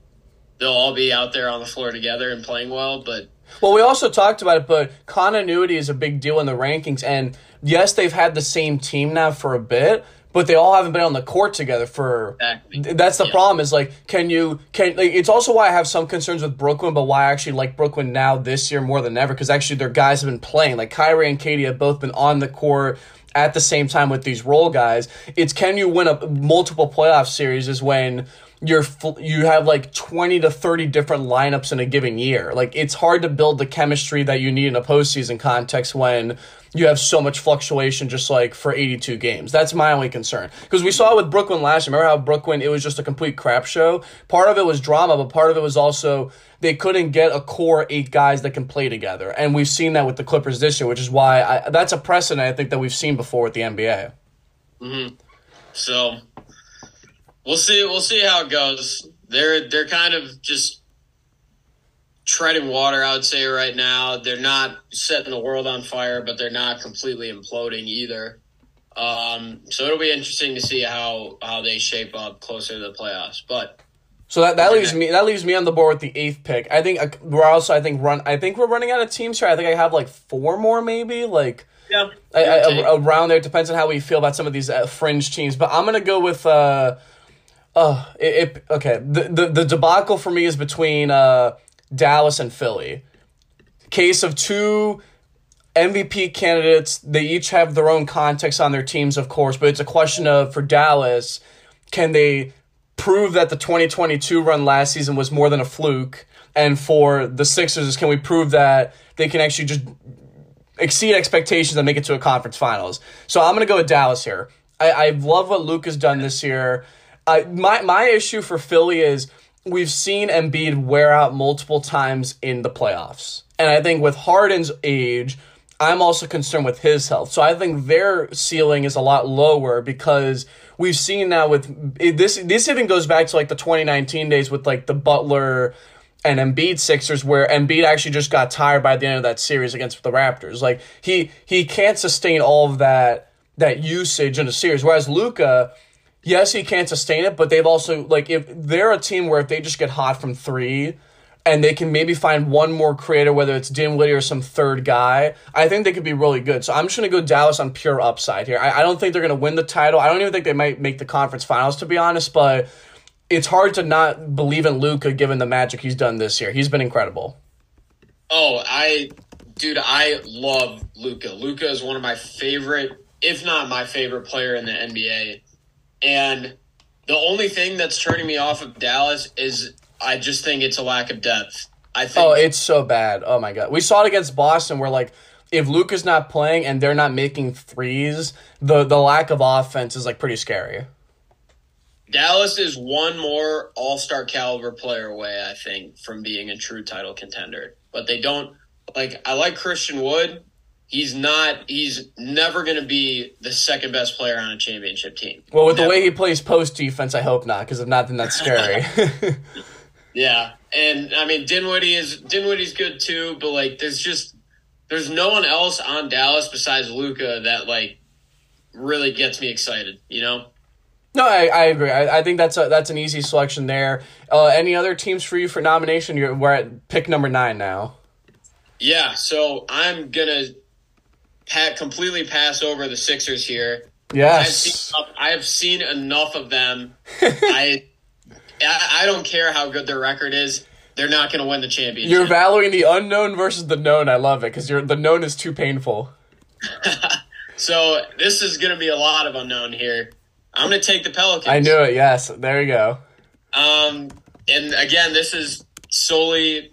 they'll all be out there on the floor together and playing well, but well, we also talked about it, but continuity is a big deal in the rankings. And yes, they've had the same team now for a bit, but they all haven't been on the court together for. Exactly. That's the yeah. problem. Is like, can you can? Like, it's also why I have some concerns with Brooklyn, but why I actually like Brooklyn now this year more than ever because actually their guys have been playing. Like Kyrie and KD have both been on the court at the same time with these role guys. It's can you win a multiple playoff series is when you're you have like 20 to 30 different lineups in a given year. Like it's hard to build the chemistry that you need in a postseason context when you have so much fluctuation just like for 82 games. That's my only concern. Because we saw it with Brooklyn last year. Remember how Brooklyn, it was just a complete crap show? Part of it was drama, but part of it was also they couldn't get a core eight guys that can play together. And we've seen that with the Clippers this year, which is why I, that's a precedent I think that we've seen before with the NBA. Mm-hmm. So we'll see. We'll see how it goes. They're they're kind of just treading water. I would say right now they're not setting the world on fire, but they're not completely imploding either. Um, so it'll be interesting to see how how they shape up closer to the playoffs. But so that, that leaves me that leaves me on the board with the eighth pick. I think uh, we're also I think run I think we're running out of teams here. I think I have like four more maybe like yeah I, I, around there. It depends on how we feel about some of these uh, fringe teams. But I'm gonna go with uh uh it, it, okay the, the the debacle for me is between uh Dallas and Philly. Case of two MVP candidates. They each have their own context on their teams, of course, but it's a question of for Dallas, can they prove that the 2022 run last season was more than a fluke. And for the Sixers, can we prove that they can actually just exceed expectations and make it to a conference finals? So I'm going to go with Dallas here. I, I love what Luke has done this year. My, my issue for Philly is we've seen Embiid wear out multiple times in the playoffs. And I think with Harden's age, I'm also concerned with his health. So I think their ceiling is a lot lower because we've seen now with this this even goes back to like the 2019 days with like the Butler and Embiid Sixers, where Embiid actually just got tired by the end of that series against the Raptors. Like he he can't sustain all of that that usage in a series. Whereas Luka, yes, he can't sustain it, but they've also like if they're a team where if they just get hot from three and they can maybe find one more creator, whether it's Dinwiddie or some third guy, I think they could be really good. So I'm just gonna go Dallas on pure upside here. I, I don't think they're gonna win the title. I don't even think they might make the conference finals to be honest, but it's hard to not believe in Luka given the magic he's done this year. He's been incredible. Oh, I dude, I love Luka. Luka is one of my favorite, if not my favorite player in the NBA. And the only thing that's turning me off of Dallas is I just think it's a lack of depth. I think Oh, it's so bad. Oh my god. We saw it against Boston where like if Luka's not playing and they're not making threes, the the lack of offense is like pretty scary. Dallas is one more All Star caliber player away, I think, from being a true title contender. But they don't like. I like Christian Wood. He's not. He's never going to be the second best player on a championship team. Well, with the way he plays post defense, I hope not, because if not, then that's scary. [laughs] Yeah, and I mean Dinwiddie is Dinwiddie's good too, but like there's just there's no one else on Dallas besides Luka that like really gets me excited. You know. no, I, I agree. I, I think that's a that's an easy selection there. Uh, any other teams for you for nomination? You're we're at pick number nine now. Yeah, so I'm gonna pat completely pass over the Sixers here. I've Yes. seen enough, I've seen enough of them. [laughs] I, I I don't care how good their record is. They're not going to win the championship. You're valuing the unknown versus the known. I love it because you're the known is too painful. [laughs] so this is going to be a lot of unknown here. I'm going to take the Pelicans. I knew it. Yes, there you go. Um, and again, this is solely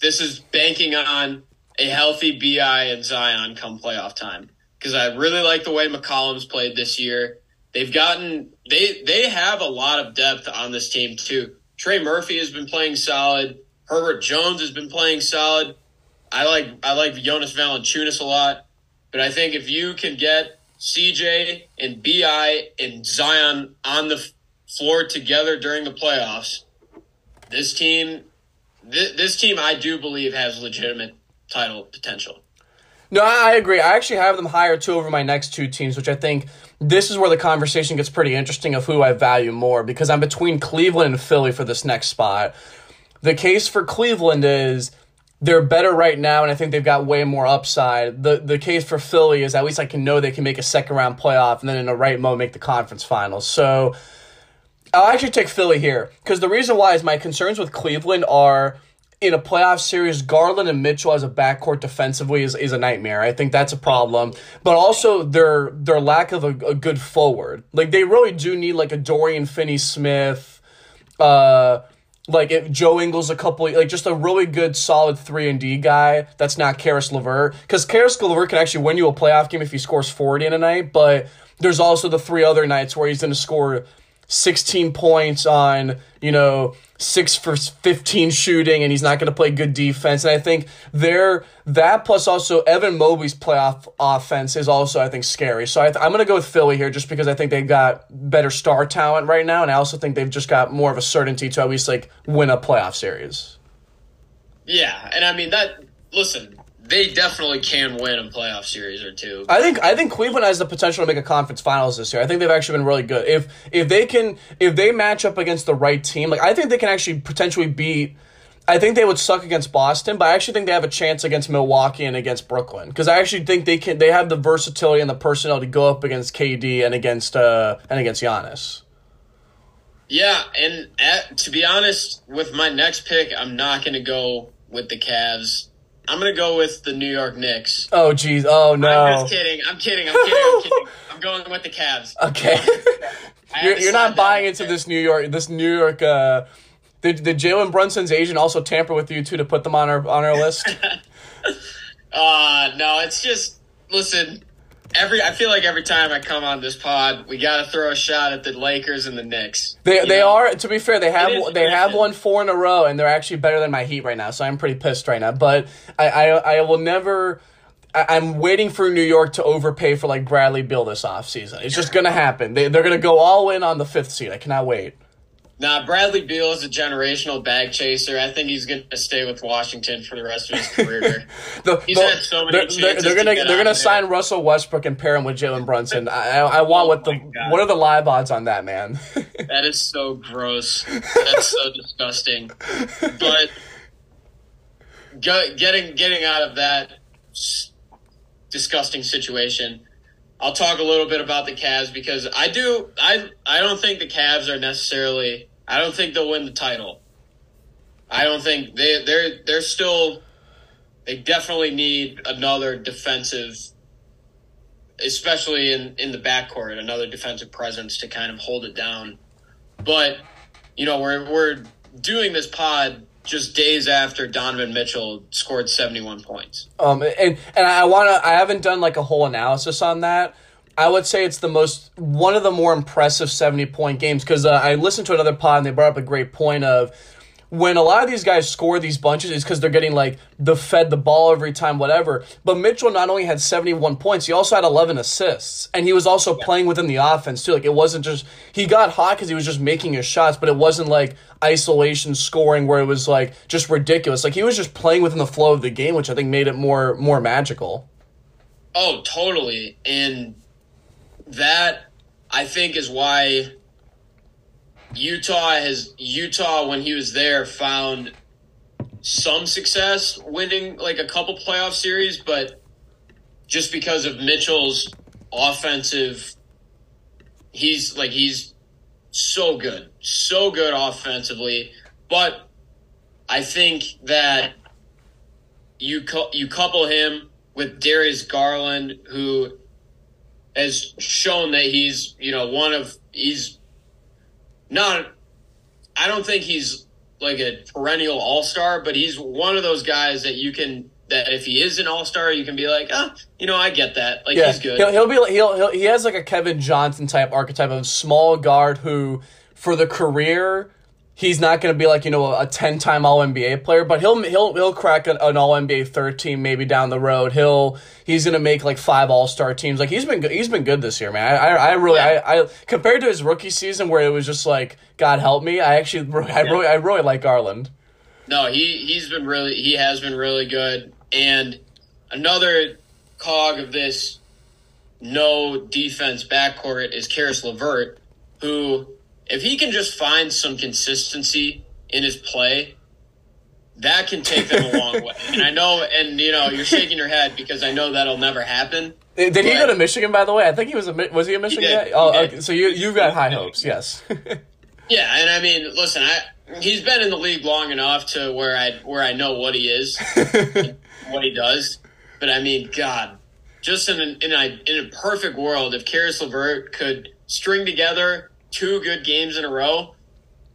this is banking on a healthy BI and Zion come playoff time because I really like the way McCollum's played this year. They've gotten they they have a lot of depth on this team too. Trey Murphy has been playing solid. Herbert Jones has been playing solid. I like I like Jonas Valanciunas a lot, but I think if you can get CJ and BI and Zion on the floor together during the playoffs, this team, th- this team, I do believe has legitimate title potential. No, I agree. I actually have them higher too over my next two teams, which I think this is where the conversation gets pretty interesting of who I value more because I'm between Cleveland and Philly for this next spot. The case for Cleveland is they're better right now, and I think they've got way more upside. The the case for Philly is at least I can know they can make a second round playoff and then in the right moment make the conference finals. So I'll actually take Philly here because the reason why is my concerns with Cleveland are in a playoff series, Garland and Mitchell as a backcourt defensively is, is a nightmare. I think that's a problem. But also their their lack of a, a good forward. Like they really do need like a Dorian Finney Smith, uh like if Joe Ingles a couple like just a really good solid three and D guy that's not Caris LeVert. Because Caris LeVert can actually win you a playoff game if he scores forty in a night, but there's also the three other nights where he's gonna score 16 points on, you know, 6 for 15 shooting and he's not going to play good defense. And I think there that plus also Evan Mobley's playoff offense is also I think scary. So I th- I'm going to go with Philly here just because I think they've got better star talent right now and I also think they've just got more of a certainty to at least like win a playoff series. Yeah, and I mean that. Listen, they definitely can win a playoff series or two. I think I think Cleveland has the potential to make a conference finals this year. I think they've actually been really good. If if they can if they match up against the right team, like I think they can actually potentially beat I think they would suck against Boston, but I actually think they have a chance against Milwaukee and against Brooklyn because I actually think they can they have the versatility and the personnel to go up against KD and against uh and against Giannis. Yeah, and at, to be honest, with my next pick, I'm not going to go with the Cavs. I'm going to go with the New York Knicks. Oh jeez. oh no. I'm just kidding. I'm kidding. I'm kidding. I'm kidding. [laughs] I'm going with the Cavs. Okay. [laughs] You're, you're not buying into there. this New York this New York uh did, did Jalen Brunson's agent also tamper with you too to put them on our on our list? [laughs] Uh no, it's just listen. Every I feel like every time I come on this pod, we got to throw a shot at the Lakers and the Knicks. They they know? are to be fair they have they have won four in a row and they're actually better than my Heat right now so I'm pretty pissed right now but I I, I will never I, I'm waiting for New York to overpay for like Bradley Beal this offseason. It's just gonna happen. They they're gonna go all in on the fifth seed. I cannot wait. Nah, Bradley Beal is a generational bag chaser. I think he's going to stay with Washington for the rest of his career. [laughs] the, he's the, had so many they're. They're, going to they're going to sign Russell Westbrook and pair him with Jalen Brunson. I, I [laughs] oh want oh what the God. what are the live odds on that, man? [laughs] that is so gross. That's so disgusting. But getting getting out of that disgusting situation. I'll talk a little bit about the Cavs because I do I I don't think the Cavs are necessarily I don't think they'll win the title. I don't think they they're they're still they definitely need another defensive especially in in the backcourt another defensive presence to kind of hold it down. But you know, we're we're doing this pod just days after Donovan Mitchell scored 71 points. Um, and and I want to. I haven't done like a whole analysis on that. I would say it's the most one of the more impressive 70 point games because uh, I listened to another pod and they brought up a great point of when a lot of these guys score these bunches is because they're getting like the fed the ball every time, whatever. But Mitchell not only had 71 points, he also had 11 assists. And he was also yeah. playing within the offense too. Like it wasn't just, he got hot because he was just making his shots, but it wasn't like isolation scoring where it was like just ridiculous. Like he was just playing within the flow of the game, which I think made it more, more magical. Oh, totally. And that I think is why Utah has Utah when he was there found some success winning like a couple playoff series, but just because of Mitchell's offensive, he's like he's so good, so good offensively. But I think that you you couple him with Darius Garland, who has shown that he's you know one of he's not. I don't think he's like a perennial all star, but he's one of those guys that you can that if he is an all star, you can be like, ah, you know, I get that. Like yeah. he's good. He'll, he'll be he'll, he'll he has like a Kevin Johnson type archetype of small guard who, for the career, he's not going to be like you know a ten time All NBA player, but he'll he'll he'll crack an, an All NBA third team maybe down the road. He'll he's going to make like five All Star teams. Like he's been good, he's been good this year, man. I I, really yeah. I, I compared to his rookie season where it was just like God help me. I actually [laughs] I yeah. really I really like Garland. No, he he's been really he has been really good, and another cog of this no defense backcourt is Caris LeVert, who if he can just find some consistency in his play, that can take them a long [laughs] way. And I know, and you know, you're shaking your head because I know that'll never happen. Did he go to Michigan? By the way, I think he was a was he a Michigan guy? Oh, okay. So you you've got high hopes, yes. [laughs] yeah, and I mean, listen, I he's been in the league long enough to where I where I know what he is, [laughs] what he does. But I mean, God, just in a, in a in a perfect world, if Caris LeVert could string together two good games in a row,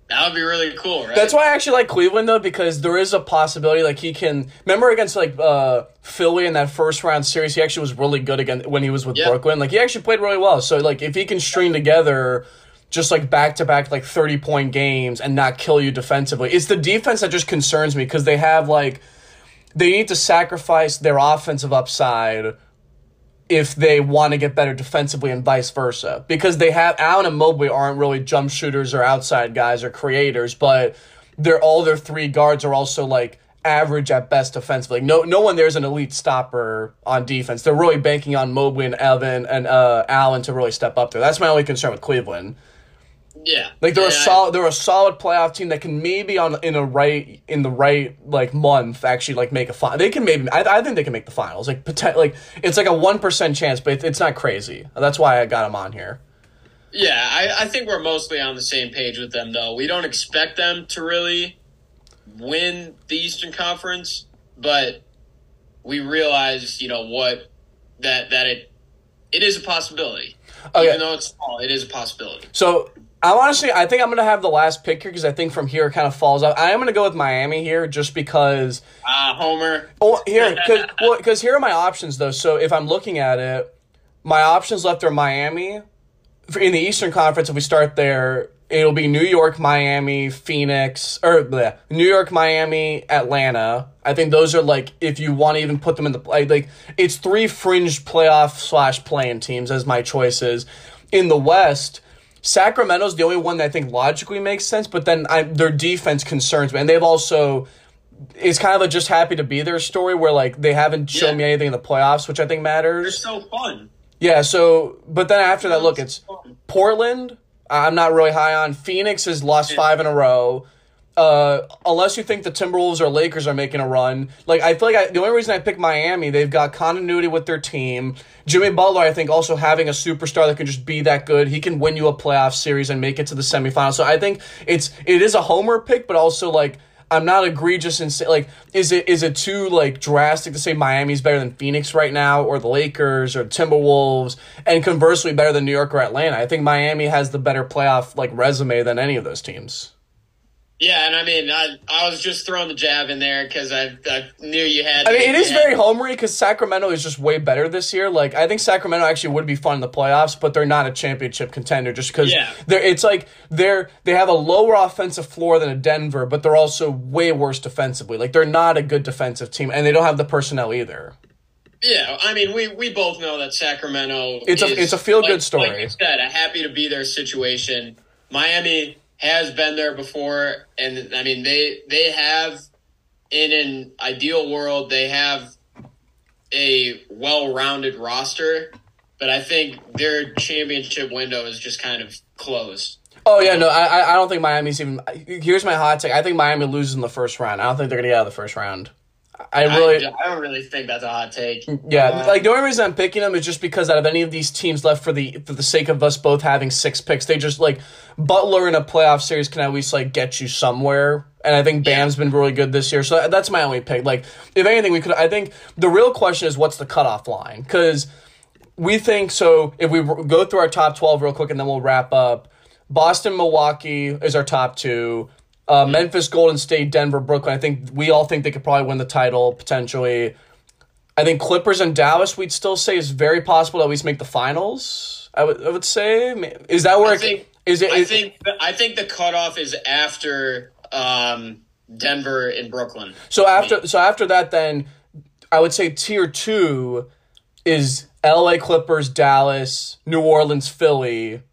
that would be really cool, right? That's why I actually like Cleveland though, because there is a possibility like he can remember against like uh, Philly in that first round series, he actually was really good again when he was with. Brooklyn. Like he actually played really well. So like if he can string together just like back to back like 30 point games and not kill you defensively. It's the defense that just concerns me because they have like they need to sacrifice their offensive upside if they want to get better defensively and vice versa. Because they have Allen and Mobley aren't really jump shooters or outside guys or creators, but they're all their three guards are also like average at best defensively. no no one there's an elite stopper on defense. They're really banking on Mobley and Evan and uh, Allen to really step up there. That's my only concern with Cleveland. Yeah, like they're yeah, a solid they're a solid playoff team that can maybe on in a right in the right like month actually like make a final. They can maybe I, I think they can make the finals. Like potent, like it's like a one percent chance, but it's not crazy. That's why I got them on here. Yeah, I, I think we're mostly on the same page with them though. We don't expect them to really win the Eastern Conference, but we realize you know what that that it it is a possibility. Oh, Even though it's small, it is a possibility. So I honestly, I think I'm gonna have the last pick here because I think from here it kind of falls out. I am gonna go with Miami here just because. Ah, uh, Homer. Oh, here, because well, because here are my options though. So if I'm looking at it, my options left are Miami. In the Eastern Conference, if we start there, it'll be New York, Miami, Phoenix, or bleh, New York, Miami, Atlanta. I think those are like if you want to even put them in the play, like it's three fringe playoff slash playing teams as my choices. In the West Sacramento's the only one that I think logically makes sense, but then I, their defense concerns me, and they've also it's kind of a just happy to be there story where like they haven't shown Yeah. me anything in the playoffs, which I think matters. They're so fun. Yeah, so but then after that, look, it's Portland. I'm not really high on. Phoenix has lost five in a row. Uh, unless you think the Timberwolves or Lakers are making a run, like I feel like I, the only reason I picked Miami, they've got continuity with their team. Jimmy Butler, I think, also having a superstar that can just be that good, he can win you a playoff series and make it to the semifinals. So I think it's it is a homer pick, but also like I'm not egregious and say like is it is it too like drastic to say Miami's better than Phoenix right now or the Lakers or Timberwolves and conversely better than New York or Atlanta. I think Miami has the better playoff like resume than any of those teams. Yeah, and I mean, I, I was just throwing the jab in there because I, I knew you had. I mean, it is had- very homery because Sacramento is just way better this year. Like, I think Sacramento actually would be fun in the playoffs, but they're not a championship contender just because Yeah. they're. It's like they're they have a lower offensive floor than a Denver, but they're also way worse defensively. Like, they're not a good defensive team, and they don't have the personnel either. Yeah, I mean, we, we both know that Sacramento. It's a- it's a feel-good like- story. Like you said, a happy to be there situation. Miami has been there before, and I mean, they they have in an ideal world they have a well-rounded roster, but I think their championship window is just kind of closed. Oh yeah, no, I I- don't think Miami's even. Here's my hot take. I think Miami loses in the first round. I don't think they're gonna get out of the first round. I really. I, I don't really think that's a hot take. Yeah, Uh, like the only reason I'm picking them is just because out of any of these teams left for the for the sake of us both having six picks, they just like Butler in a playoff series can at least like get you somewhere. And I think Bam's been really good this year, so that's my only pick. Like, if anything, we could. I think the real question is what's the cutoff line because we think so. If we go through our top twelve real quick, and then we'll wrap up. Boston, Milwaukee is our top two. Uh, Memphis, Golden State, Denver, Brooklyn. I think we all think they could probably win the title potentially. I think Clippers and Dallas, we'd still say is very possible to at least make the finals. I would, I would say, is that where I it, think- is it? I think I think the cutoff is after um, Denver and Brooklyn. so after so after that, then I would say tier two is L.A. Clippers, Dallas, New Orleans, Philly,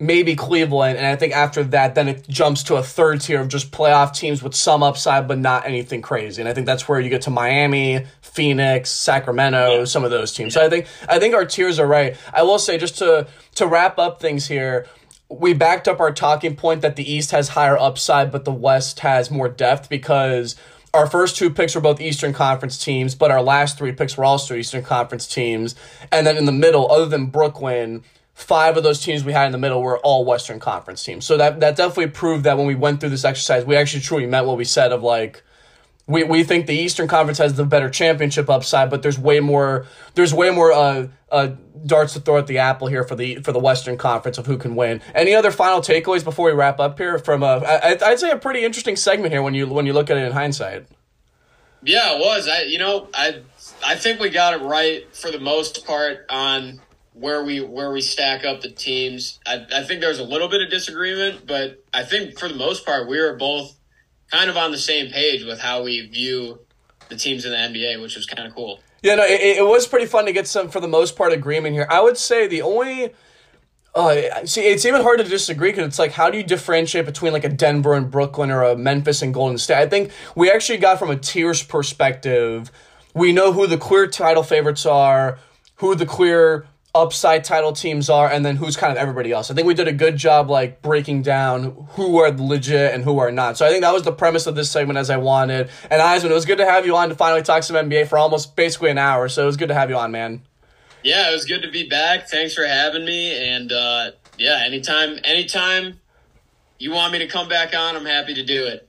maybe Cleveland, and I think after that, then it jumps to a third tier of just playoff teams with some upside, but not anything crazy. And I think that's where you get to Miami, Phoenix, Sacramento, some of those teams. So I think I think our tiers are right. I will say just to to wrap up things here. We backed up our talking point that the East has higher upside, but the West has more depth because our first two picks were both Eastern Conference teams, but our last three picks were also Eastern Conference teams. And then in the middle, other than Brooklyn, five of those teams we had in the middle were all Western Conference teams. So that that definitely proved that when we went through this exercise, we actually truly meant what we said of like we, we think the Eastern Conference has the better championship upside, but there's way more there's way more uh, uh, darts to throw at the apple here for the for the Western Conference of who can win. Any other final takeaways before we wrap up here from a I, I'd say a pretty interesting segment here when you when you look at it in hindsight. Yeah, it was. I you know I I think we got it right for the most part on where we where we stack up the teams. I, I think there was a little bit of disagreement, but I think for the most part we were both kind of on the same page with how we view the teams in the NBA, which was kind of cool. Yeah, no, it, it was pretty fun to get some, for the most part, agreement here. I would say the only. Uh, see, it's even hard to disagree because it's like, how do you differentiate between like a Denver and Brooklyn or a Memphis and Golden State? I think we actually got from a tiers perspective, we know who the clear title favorites are, who the clear upside title teams are, and then who's kind of everybody else. I think we did a good job like breaking down who are legit and who are not. So I think that was the premise of this segment as I wanted. And Eisman, it was good to have you on to finally talk some NBA for almost basically an hour. So it was good to have you on, man. Yeah, it was good to be back. Thanks for having me. And uh, yeah, anytime, anytime you want me to come back on, I'm happy to do it.